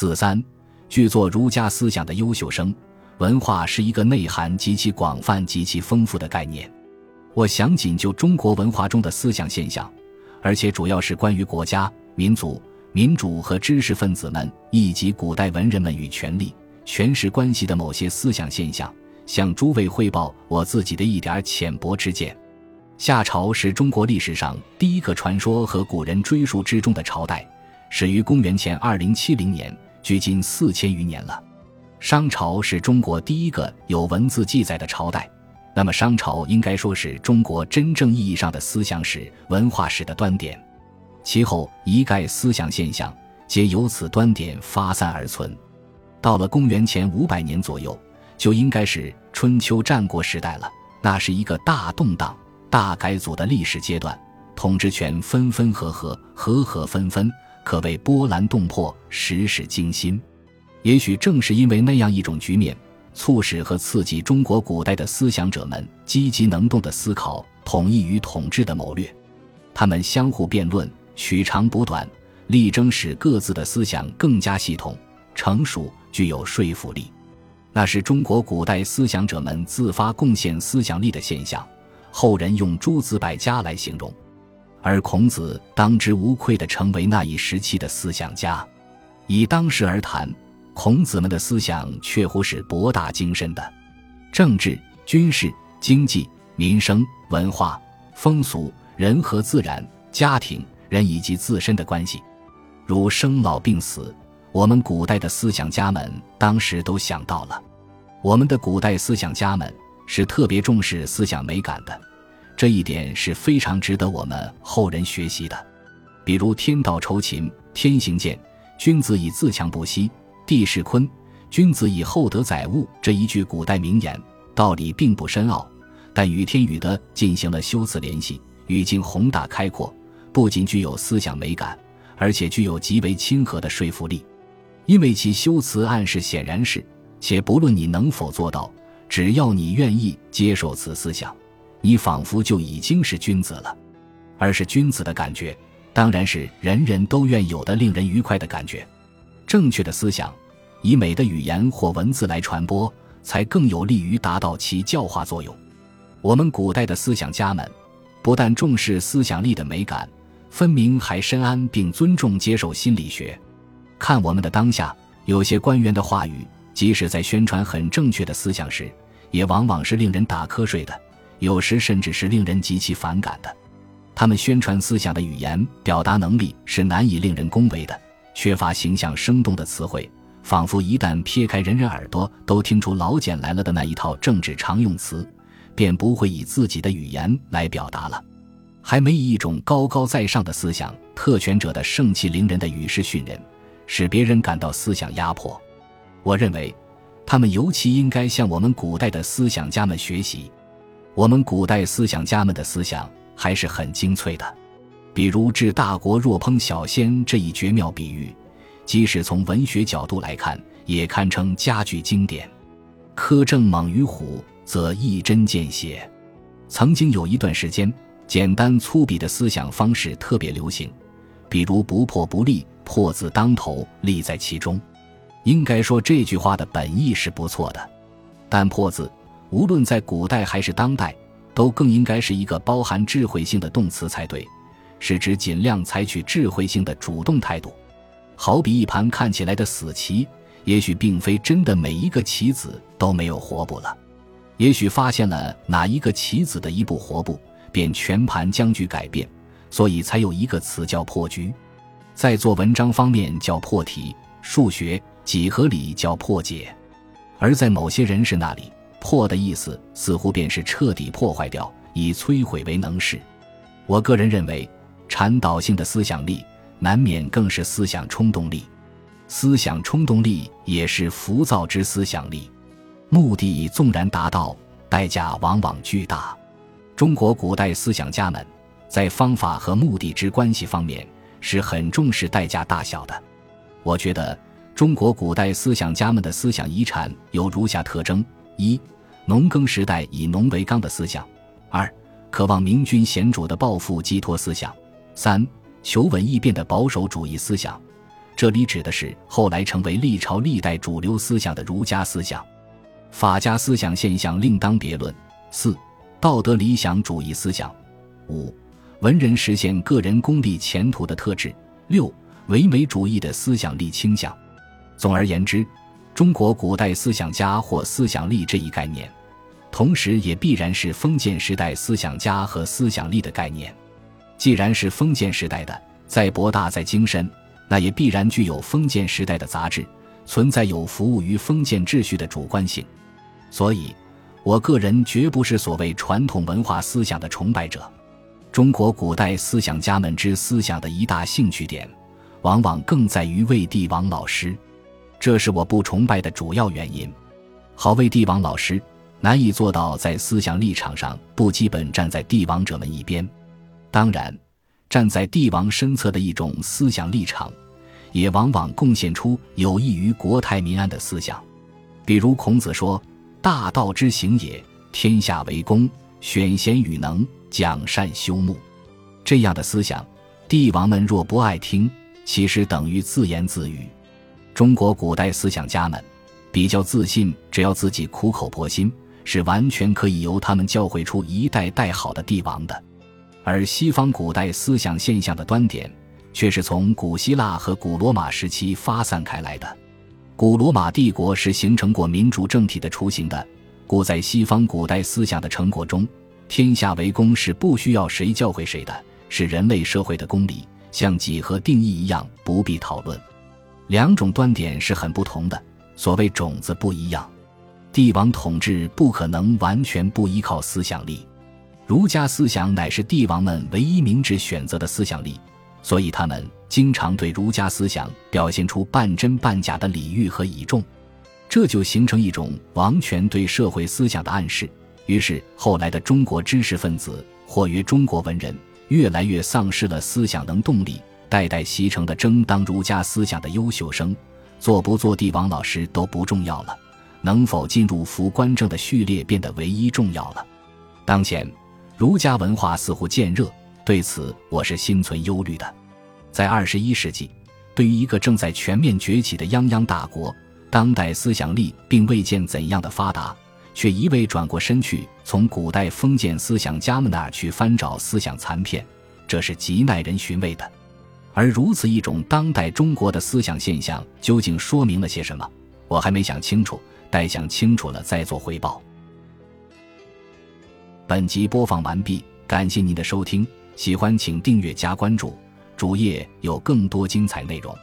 四三，具作儒家思想的优秀生，文化是一个内涵极其广泛、极其丰富的概念。我想仅就中国文化中的思想现象，而且主要是关于国家、民族、民主和知识分子们以及古代文人们与权力、权势关系的某些思想现象，向诸位汇报我自己的一点浅薄之见。夏朝是中国历史上第一个传说和古人追溯之中的朝代，始于公元前二零七零年。距今四千余年了，商朝是中国第一个有文字记载的朝代，那么商朝应该说是中国真正意义上的思想史、文化史的端点。其后一概思想现象皆由此端点发散而存。到了公元前五百年左右，就应该是春秋战国时代了，那是一个大动荡、大改组的历史阶段，统治权分分合合，合合分分。可谓波澜动魄，时时惊心。也许正是因为那样一种局面，促使和刺激中国古代的思想者们积极能动的思考统一与统治的谋略。他们相互辩论，取长补短，力争使各自的思想更加系统、成熟，具有说服力。那是中国古代思想者们自发贡献思想力的现象。后人用诸子百家来形容。而孔子当之无愧地成为那一时期的思想家。以当时而谈，孔子们的思想确乎是博大精深的。政治、军事、经济、民生、文化、风俗、人和自然、家庭、人以及自身的关系，如生老病死，我们古代的思想家们当时都想到了。我们的古代思想家们是特别重视思想美感的。这一点是非常值得我们后人学习的，比如“天道酬勤，天行健，君子以自强不息；地势坤，君子以厚德载物”这一句古代名言，道理并不深奥，但与天与德进行了修辞联系，语境宏大开阔，不仅具有思想美感，而且具有极为亲和的说服力，因为其修辞暗示显然是，且不论你能否做到，只要你愿意接受此思想。你仿佛就已经是君子了，而是君子的感觉，当然是人人都愿有的令人愉快的感觉。正确的思想，以美的语言或文字来传播，才更有利于达到其教化作用。我们古代的思想家们，不但重视思想力的美感，分明还深谙并尊重接受心理学。看我们的当下，有些官员的话语，即使在宣传很正确的思想时，也往往是令人打瞌睡的。有时甚至是令人极其反感的，他们宣传思想的语言表达能力是难以令人恭维的，缺乏形象生动的词汇，仿佛一旦撇开人人耳朵都听出老茧来了的那一套政治常用词，便不会以自己的语言来表达了，还没以一种高高在上的思想、特权者的盛气凌人的语势训人，使别人感到思想压迫。我认为，他们尤其应该向我们古代的思想家们学习。我们古代思想家们的思想还是很精粹的，比如“治大国若烹小鲜”这一绝妙比喻，即使从文学角度来看，也堪称佳句经典。苛政猛于虎，则一针见血。曾经有一段时间，简单粗鄙的思想方式特别流行，比如“不破不立，破字当头，立在其中”。应该说这句话的本意是不错的，但“破”字。无论在古代还是当代，都更应该是一个包含智慧性的动词才对，是指尽量采取智慧性的主动态度。好比一盘看起来的死棋，也许并非真的每一个棋子都没有活步了，也许发现了哪一个棋子的一步活步，便全盘僵局改变，所以才有一个词叫破局。在做文章方面叫破题，数学几何里叫破解，而在某些人士那里。破的意思似乎便是彻底破坏掉，以摧毁为能事。我个人认为，传导性的思想力难免更是思想冲动力，思想冲动力也是浮躁之思想力。目的纵然达到，代价往往巨大。中国古代思想家们在方法和目的之关系方面是很重视代价大小的。我觉得中国古代思想家们的思想遗产有如下特征。一、农耕时代以农为纲的思想；二、渴望明君贤主的抱负寄托思想；三、求稳易变的保守主义思想。这里指的是后来成为历朝历代主流思想的儒家思想。法家思想现象另当别论。四、道德理想主义思想。五、文人实现个人功利前途的特质。六、唯美主义的思想力倾向。总而言之，中国古代思想家或思想力这一概念，同时也必然是封建时代思想家和思想力的概念。既然是封建时代的，再博大再精深，那也必然具有封建时代的杂质，存在有服务于封建秩序的主观性。所以，我个人绝不是所谓传统文化思想的崇拜者。中国古代思想家们之思想的一大兴趣点，往往更在于为帝王老师，这是我不崇拜的主要原因。好为帝王老师，难以做到在思想立场上不基本站在帝王者们一边。当然，站在帝王身侧的一种思想立场，也往往贡献出有益于国泰民安的思想。比如孔子说：“大道之行也，天下为公，选贤与能。”讲善修睦，这样的思想，帝王们若不爱听，其实等于自言自语。中国古代思想家们比较自信，只要自己苦口婆心，是完全可以由他们教诲出一代代好的帝王的。而西方古代思想现象的端点，却是从古希腊和古罗马时期发散开来的。古罗马帝国是形成过民主政体的雏形的，故在西方古代思想的成果中。天下为公是不需要谁教诲谁的，是人类社会的公理，像几何定义一样不必讨论。两种端点是很不同的，所谓种子不一样。帝王统治不可能完全不依靠思想力，儒家思想乃是帝王们唯一明智选择的思想力，所以他们经常对儒家思想表现出半真半假的礼遇和倚重，这就形成一种王权对社会思想的暗示。于是，后来的中国知识分子或曰中国文人，越来越丧失了思想能动力，代代习成的争当儒家思想的优秀生，做不做帝王老师都不重要了，能否进入服官正的序列变得唯一重要了。当前，儒家文化似乎渐热，对此我是心存忧虑的。在二十一世纪，对于一个正在全面崛起的泱泱大国，当代思想力并未见怎样的发达。却一味转过身去，从古代封建思想家们那儿去翻找思想残片，这是极耐人寻味的。而如此一种当代中国的思想现象，究竟说明了些什么？我还没想清楚，待想清楚了再做汇报。本集播放完毕，感谢您的收听，喜欢请订阅加关注，主页有更多精彩内容。